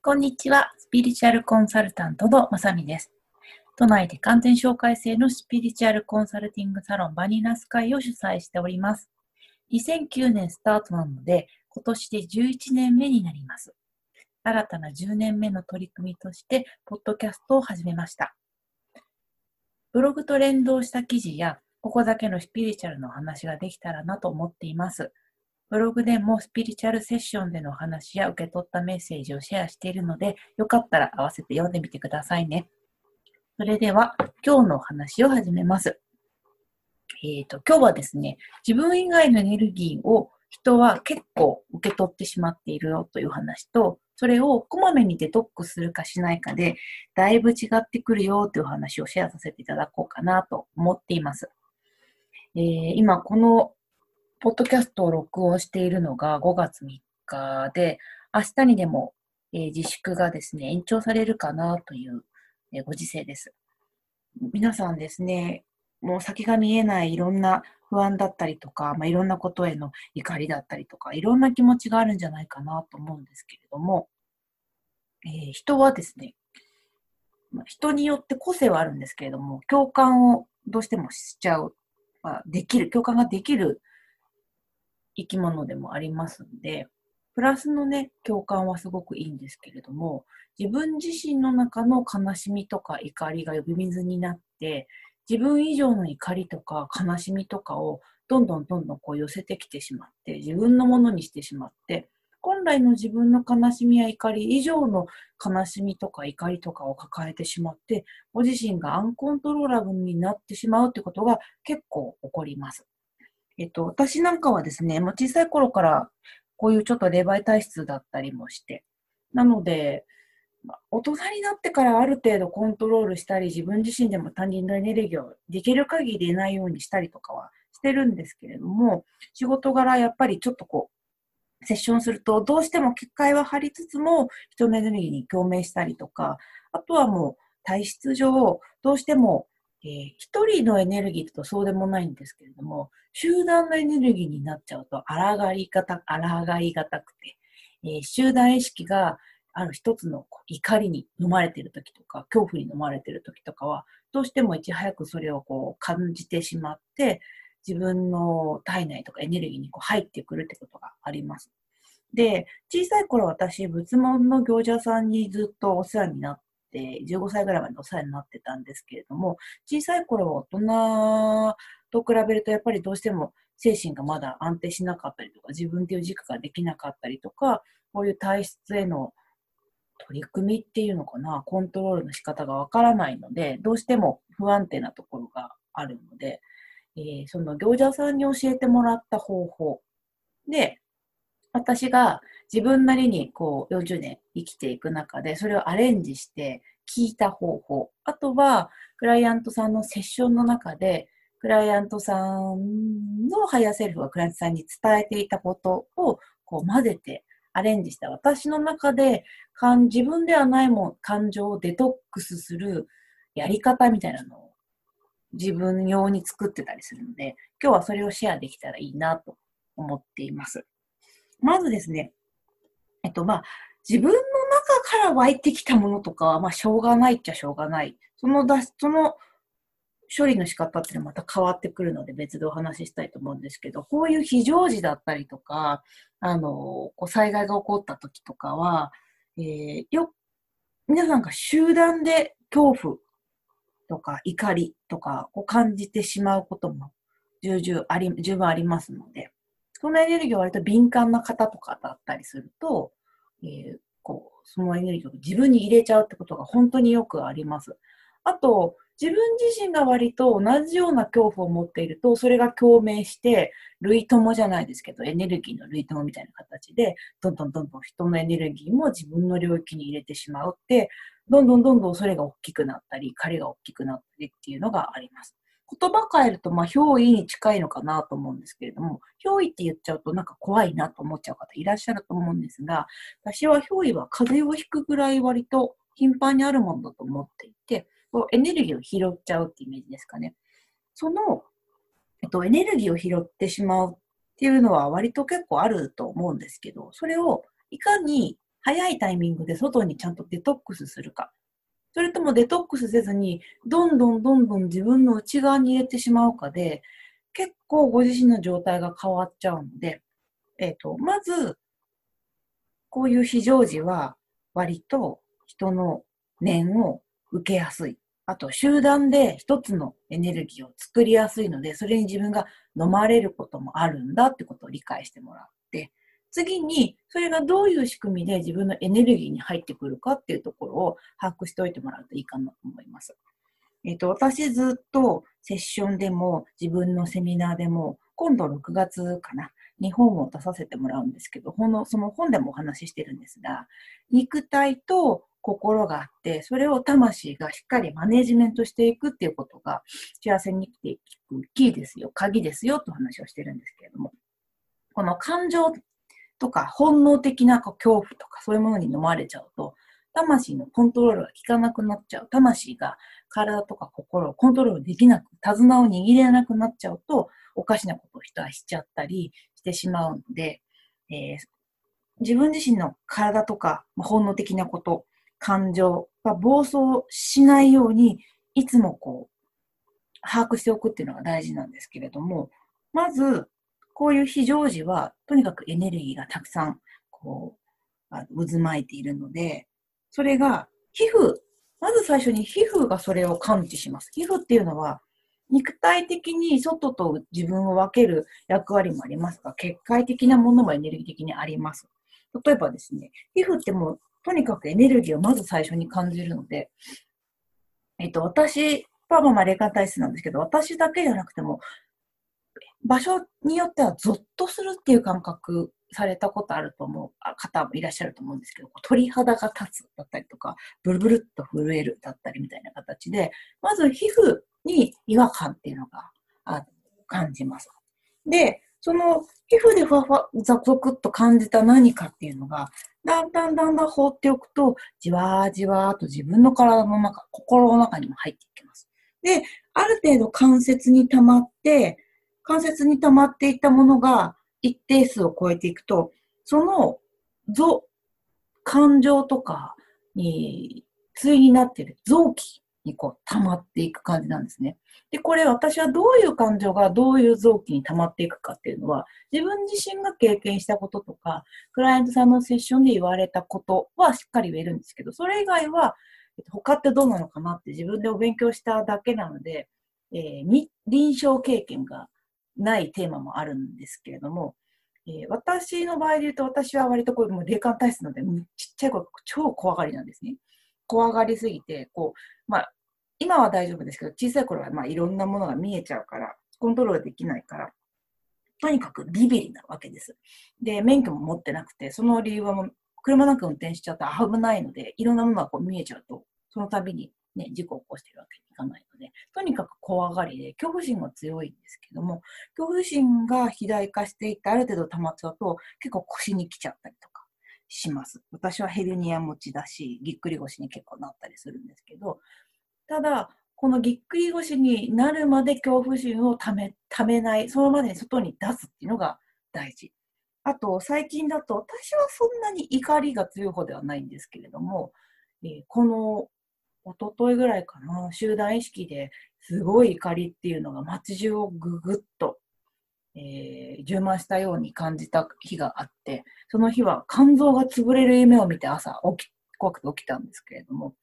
こんにちは。スピリチュアルコンサルタントのまさみです。都内で完全紹介制のスピリチュアルコンサルティングサロンバニラスカイを主催しております。2009年スタートなので、今年で11年目になります。新たな10年目の取り組みとして、ポッドキャストを始めました。ブログと連動した記事や、ここだけのスピリチュアルの話ができたらなと思っています。ブログでもスピリチュアルセッションでのお話や受け取ったメッセージをシェアしているので、よかったら合わせて読んでみてくださいね。それでは、今日のお話を始めます。えっ、ー、と、今日はですね、自分以外のエネルギーを人は結構受け取ってしまっているよという話と、それをこまめにデトックスするかしないかで、だいぶ違ってくるよという話をシェアさせていただこうかなと思っています。えー、今、このポッドキャストを録音しているのが5月3日で、明日にでも、えー、自粛がですね、延長されるかなという、えー、ご時世です。皆さんですね、もう先が見えないいろんな不安だったりとか、まあ、いろんなことへの怒りだったりとか、いろんな気持ちがあるんじゃないかなと思うんですけれども、えー、人はですね、人によって個性はあるんですけれども、共感をどうしてもしちゃう、まあ、できる、共感ができる生き物でもありますんで、プラスのね、共感はすごくいいんですけれども、自分自身の中の悲しみとか怒りが呼び水になって、自分以上の怒りとか悲しみとかをどんどんどんどんこう寄せてきてしまって、自分のものにしてしまって、本来の自分の悲しみや怒り以上の悲しみとか怒りとかを抱えてしまって、ご自身がアンコントローラブルになってしまうってことが結構起こります。えっと、私なんかはですね、もう小さい頃からこういうちょっと霊媒体質だったりもして、なので、大人になってからある程度コントロールしたり、自分自身でも他人のエネルギーをできる限りないようにしたりとかはしてるんですけれども、仕事柄やっぱりちょっとこう、セッションすると、どうしても結界は張りつつも、人のエネルギーに共鳴したりとか、あとはもう体質上、どうしてもえー、一人のエネルギーとそうでもないんですけれども、集団のエネルギーになっちゃうと、抗い方、抗いがたくて、えー、集団意識がある一つの怒りに飲まれている時とか、恐怖に飲まれている時とかは、どうしてもいち早くそれをこう感じてしまって、自分の体内とかエネルギーにこう入ってくるってことがあります。で、小さい頃私、仏門の行者さんにずっとお世話になっ15歳ぐらいまでお世話になってたんですけれども、小さい頃は大人と比べるとやっぱりどうしても精神がまだ安定しなかったりとか、自分っていう軸ができなかったりとか、こういう体質への取り組みっていうのかな、コントロールの仕方がわからないので、どうしても不安定なところがあるので、えー、その行者さんに教えてもらった方法で、私が自分なりにこう40年生きていく中で、それをアレンジして聞いた方法。あとは、クライアントさんのセッションの中で、クライアントさんのハイヤーセルフがクライアントさんに伝えていたことをこう混ぜてアレンジした私の中で自分ではないもん感情をデトックスするやり方みたいなのを自分用に作ってたりするので、今日はそれをシェアできたらいいなと思っています。まずですね、えっと、まあ、自分の中から湧いてきたものとかは、まあ、しょうがないっちゃしょうがない。その出し、その処理の仕方っていうのはまた変わってくるので別でお話ししたいと思うんですけど、こういう非常時だったりとか、あの、こう災害が起こった時とかは、えー、よ、皆さんが集団で恐怖とか怒りとかを感じてしまうことも重々あり、十分ありますので、そのエネルギーは割と敏感な方とかだったりすると、えー、こう、そのエネルギーを自分に入れちゃうってことが本当によくあります。あと、自分自身が割と同じような恐怖を持っていると、それが共鳴して、類友じゃないですけど、エネルギーの類友みたいな形で、どんどんどんどん人のエネルギーも自分の領域に入れてしまうって、どんどんどんどんそれが大きくなったり、彼が大きくなったりっていうのがあります。言葉変えると、まあ、憑依に近いのかなと思うんですけれども、憑依って言っちゃうとなんか怖いなと思っちゃう方いらっしゃると思うんですが、私は憑依は風邪をひくぐらい割と頻繁にあるものだと思っていて、こうエネルギーを拾っちゃうってイメージですかね。その、えっと、エネルギーを拾ってしまうっていうのは割と結構あると思うんですけど、それをいかに早いタイミングで外にちゃんとデトックスするか。それともデトックスせずに、どんどんどんどん自分の内側に入れてしまうかで、結構ご自身の状態が変わっちゃうので、えっ、ー、と、まず、こういう非常時は割と人の念を受けやすい。あと、集団で一つのエネルギーを作りやすいので、それに自分が飲まれることもあるんだってことを理解してもらって、次に、それがどういう仕組みで自分のエネルギーに入ってくるかっていうところを把握しておいてもらうといいかなと思います。えっ、と、私ずっとセッションでも自分のセミナーでも、今度6月かな、日本を出させてもらうんですけど、ほのその本でもお話ししてるんですが、肉体と心があって、それを魂がしっかりマネジメントしていくっていうことが幸せに生きていくキーですよ、鍵ですよと話をしてるんですけれども、この感情とか本能的な恐怖とかそういうものに飲まれちゃうと、魂のコントロールが効かなくなっちゃう。魂が体とか心をコントロールできなく、手綱を握れなくなっちゃうと、おかしなことを人はしちゃったりしてしまうので、えー、自分自身の体とか、本能的なこと、感情が暴走しないように、いつもこう、把握しておくっていうのが大事なんですけれども、まず、こういう非常時は、とにかくエネルギーがたくさん、こう、渦巻いているので、それが、皮膚、まず最初に皮膚がそれを感知します。皮膚っていうのは、肉体的に外と自分を分ける役割もありますが、結界的なものもエネルギー的にあります。例えばですね、皮膚ってもう、とにかくエネルギーをまず最初に感じるので、えっと、私はまあ霊感体質なんですけど、私だけじゃなくても、場所によってはゾッとするっていう感覚されたことあると思う方もいらっしゃると思うんですけど、鳥肌が立つだったりとか、ブルブルっと震えるだったりみたいな形で、まず皮膚に違和感っていうのが感じます。で、その皮膚でふわふわ、ザクザクっと感じた何かっていうのが、だんだんだんだん放っておくと、じわじわと自分の体の中、心の中にも入っていきます。で、ある程度関節に溜まって、関節に溜まっていったものが一定数を超えていくと、その、ぞ、感情とかに、対になっている臓器にこう溜まっていく感じなんですね。で、これ私はどういう感情がどういう臓器に溜まっていくかっていうのは、自分自身が経験したこととか、クライアントさんのセッションで言われたことはしっかり言えるんですけど、それ以外は、他ってどうなのかなって自分でお勉強しただけなので、えー、臨床経験がないテーマもあるんですけれども、えー、私の場合で言うと、私は割とこう、もう霊感体質なので、ちっちゃい頃超怖がりなんですね。怖がりすぎて、こう、まあ、今は大丈夫ですけど、小さい頃はまあいろんなものが見えちゃうから、コントロールできないから、とにかくビビリなわけです。で、免許も持ってなくて、その理由はもう、車なんか運転しちゃったら危ないので、いろんなものがこう見えちゃうと、その度にね、事故を起こしてるわけにいかないので、とにかく怖がりで、恐怖心が強いんですけども、恐怖心が肥大化していって、ある程度溜まっちゃうと、結構腰に来ちゃったりとかします。私はヘルニア持ちだし、ぎっくり腰に結構なったりするんですけど、ただ、このぎっくり腰になるまで恐怖心をため、ためない、そのまでに外に出すっていうのが大事。あと、最近だと、私はそんなに怒りが強い方ではないんですけれども、えー、この一昨日ぐらいかな、集団意識ですごい怒りっていうのが街中をぐぐっと、えー、充満したように感じた日があって、その日は肝臓が潰れる夢を見て朝起き、怖くて起きたんですけれども、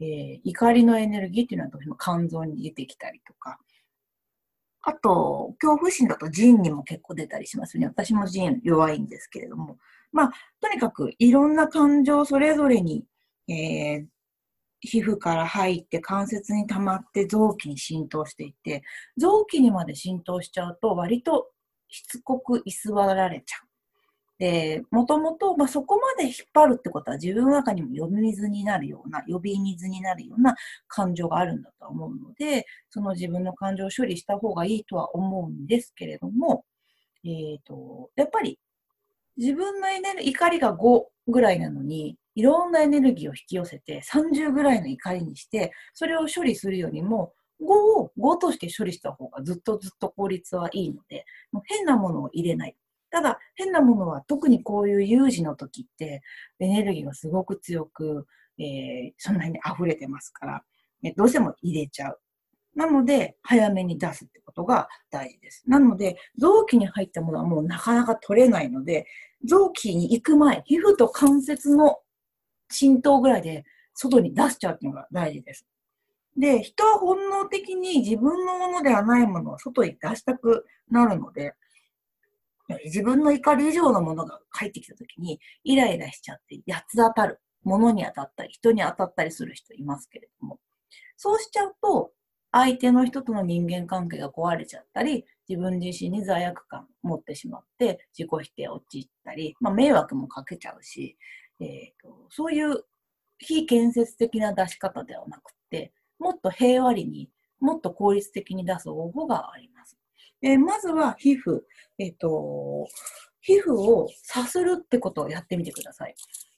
えー、怒りのエネルギーっていうのはどうしても肝臓に出てきたりとか、あと、恐怖心だと腎にも結構出たりしますね。私も腎弱いんですけれども。まあ、とにかくいろんな感情それぞれに、えー、皮膚から入って関節に溜まって臓器に浸透していって、臓器にまで浸透しちゃうと割としつこく居座られちゃう。で、もともと、まあ、そこまで引っ張るってことは自分の中にも呼び水になるような、呼び水になるような感情があるんだと思うので、その自分の感情を処理した方がいいとは思うんですけれども、えっ、ー、と、やっぱり自分のエネル怒りが5ぐらいなのに、いろんなエネルギーを引き寄せて30ぐらいの怒りにして、それを処理するよりも、5を5として処理した方がずっとずっと効率はいいので、もう変なものを入れない。ただ、変なものは特にこういう有事の時って、エネルギーがすごく強く、えー、そんなに溢れてますから、ね、どうしても入れちゃう。なので、早めに出すってことが大事です。なので、臓器に入ったものはもうなかなか取れないので、臓器に行く前、皮膚と関節の浸透ぐらいで外に出しちゃうっていうのが大事です。で、人は本能的に自分のものではないものを外に出したくなるので、自分の怒り以上のものが返ってきたときに、イライラしちゃって、八つ当たる。物に当たったり、人に当たったりする人いますけれども、そうしちゃうと、相手の人との人間関係が壊れちゃったり、自分自身に罪悪感を持ってしまって、自己否定を陥ったり、まあ、迷惑もかけちゃうし、えーと、そういう非建設的な出し方ではなくて、もっと平和裏に、もっと効率的に出す方法があります。えー、まずは皮膚、えっ、ー、と、皮膚をさするってことをやってみてください。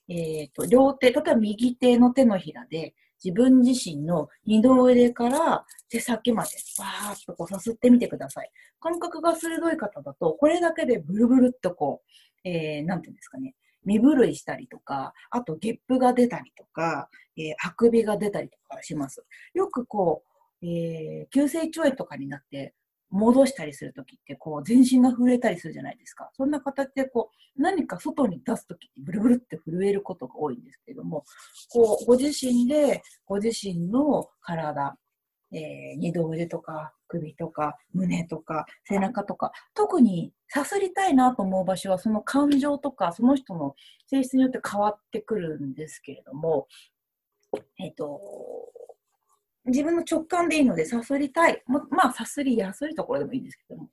えっ、ー、と、両手、例えば右手の手のひらで、自分自身の二の腕から手先までバーッとこうさすってみてください。感覚が鋭い方だと、これだけでブルブルっとこう、えー、なんていうんですかね、身震いしたりとか、あとゲップが出たりとか、えー、あくびが出たりとかします。よくこう、えー、急性腸炎とかになって、戻したりするときって、こう、全身が震えたりするじゃないですか。そんな形で、こう、何か外に出すときにブルブルって震えることが多いんですけども、こう、ご自身で、ご自身の体、えー、二度腕とか首とか胸とか背中とか、特にさすりたいなと思う場所は、その感情とか、その人の性質によって変わってくるんですけれども、えっ、ー、と、自分の直感でいいので、さすりたい。ままあ、さすりやすいところでもいいんですけども、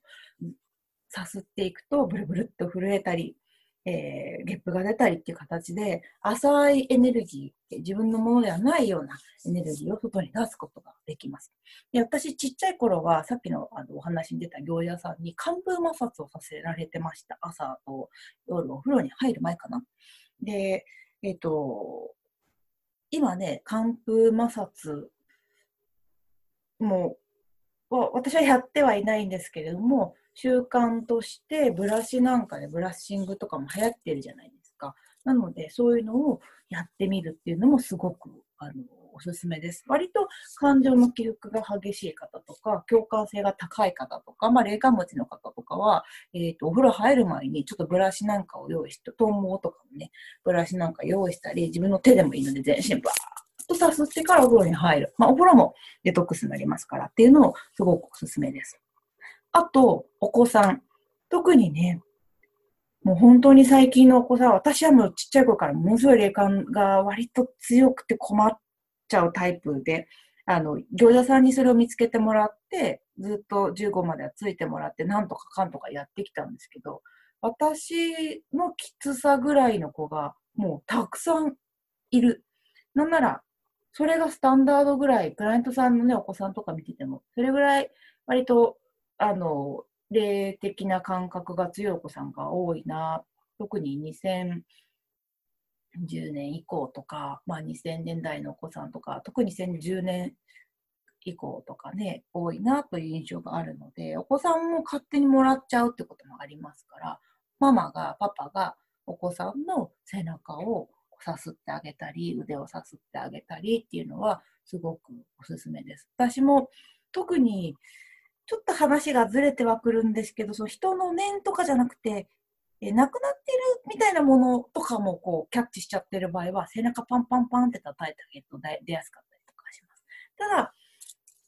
さすっていくと、ブルブルっと震えたり、えー、ゲップが出たりっていう形で、浅いエネルギー、自分のものではないようなエネルギーを外に出すことができます。で私、ちっちゃい頃は、さっきのあのお話に出た行者さんに、寒風摩擦をさせられてました。朝と夜お風呂に入る前かな。で、えっ、ー、と、今ね、寒風摩擦も、私はやってはいないんですけれども、習慣としてブラシなんかでブラッシングとかも流行ってるじゃないですか。なので、そういうのをやってみるっていうのもすごく、あの、おすすめです。割と感情の起伏が激しい方とか、共感性が高い方とか、まあ、霊感持ちの方とかは、えっ、ー、と、お風呂入る前にちょっとブラシなんかを用意して、トンボとかもね、ブラシなんか用意したり、自分の手でもいいので全身バーとさすってからお風呂に入る。まあ、お風呂もデトックスになりますからっていうのをすごくおすすめです。あと、お子さん。特にね、もう本当に最近のお子さん、私はもうちっちゃい頃からものすごい霊感が割と強くて困っちゃうタイプで、あの、行者さんにそれを見つけてもらって、ずっと15まではついてもらって、なんとかかんとかやってきたんですけど、私のきつさぐらいの子がもうたくさんいる。なんなら、それがスタンダードぐらい、クライアントさんのね、お子さんとか見てても、それぐらい割と、あの、霊的な感覚が強いお子さんが多いな。特に2010年以降とか、まあ、2000年代のお子さんとか、特に2010年以降とかね、多いなという印象があるので、お子さんも勝手にもらっちゃうってこともありますから、ママが、パパがお子さんの背中をさすってあげたり、腕をさすってあげたりっていうのはすごくおすすめです。私も特にちょっと話がずれてはくるんですけど、その人の念とかじゃなくて、え亡くなってるみたいなものとかもこうキャッチしちゃってる場合は、背中パンパンパンって叩いてあげると出やすかったりとかします。ただ、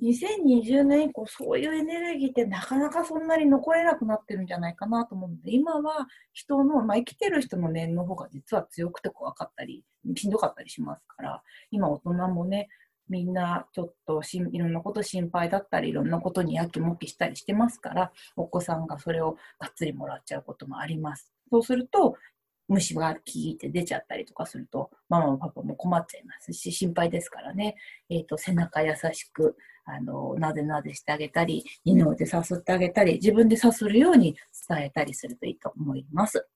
2020年以降、そういうエネルギーってなかなかそんなに残れなくなってるんじゃないかなと思うので、今は人の、まあ、生きてる人の念の方が実は強くて怖かったり、しんどかったりしますから、今大人もね、みんなちょっとしいろんなこと心配だったり、いろんなことにやきもきしたりしてますから、お子さんがそれをがっつりもらっちゃうこともあります。そうすると、虫が効いて出ちゃったりとかすると、ママもパパも困っちゃいますし、心配ですからね、え、ー、と、背中優しく、あの、なでなでしてあげたり、二の腕さすってあげたり、自分でさするように伝えたりするといいと思います。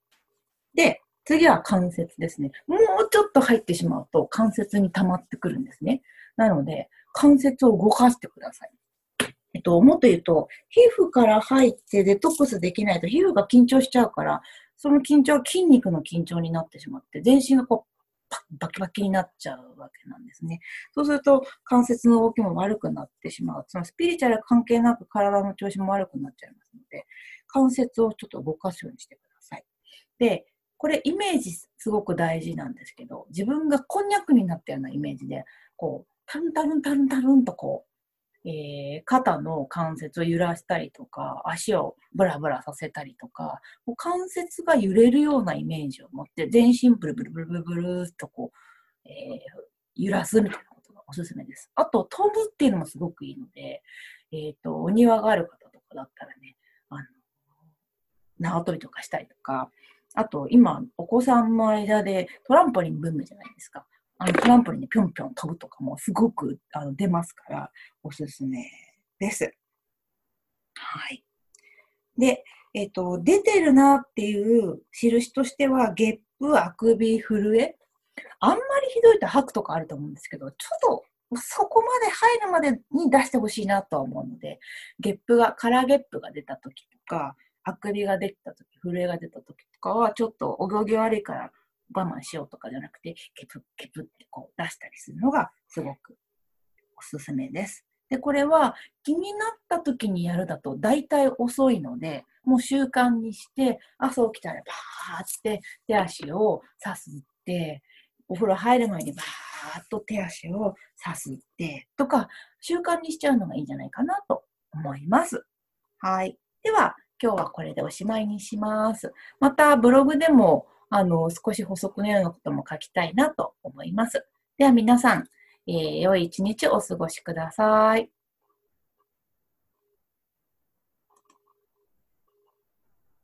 で、次は関節ですね。もうちょっと入ってしまうと関節に溜まってくるんですね。なので、関節を動かしてください。えっと、もっと言うと、皮膚から入ってデトックスできないと皮膚が緊張しちゃうから、その緊張は筋肉の緊張になってしまって、全身がこう、バキバキになっちゃうわけなんですね。そうすると関節の動きも悪くなってしまう。そのスピリチュアル関係なく体の調子も悪くなっちゃいますので、関節をちょっと動かすようにしてください。で、これイメージすごく大事なんですけど、自分がこんにゃくになったようなイメージで、こう、タルンタルンタルンタルンとこう、えー、肩の関節を揺らしたりとか、足をブラブラさせたりとか、こう関節が揺れるようなイメージを持って、全身ブルブルブルブルブルっとこう、えー、揺らすみたいなことがおすすめです。あと、飛ぶっていうのもすごくいいので、えっ、ー、と、お庭がある方とかだったらね、あの、縄跳びとかしたりとか、あと、今、お子さんの間でトランポリンブームじゃないですか。あのトランポリンでぴょんぴょん飛ぶとかもすごくあの出ますから、おすすめです。はい。で、えっ、ー、と、出てるなっていう印としては、ゲップ、あくび、震え。あんまりひどいと吐くとかあると思うんですけど、ちょっとそこまで入るまでに出してほしいなとは思うので、ゲップが、カラーゲップが出た時とか、あくびができた時、震えが出た時とかは、ちょっとお行儀悪いから我慢しようとかじゃなくて、ケプッケプってこう出したりするのがすごくおすすめです。で、これは気になった時にやるだと大体遅いので、もう習慣にして、朝起きたらバーって手足をさすって、お風呂入る前にバーっと手足をさすってとか、習慣にしちゃうのがいいんじゃないかなと思います。はい。では、今日はこれでおしまいにします。またブログでもあの少し補足のようなことも書きたいなと思います。では皆さん、えー、良い一日お過ごしください。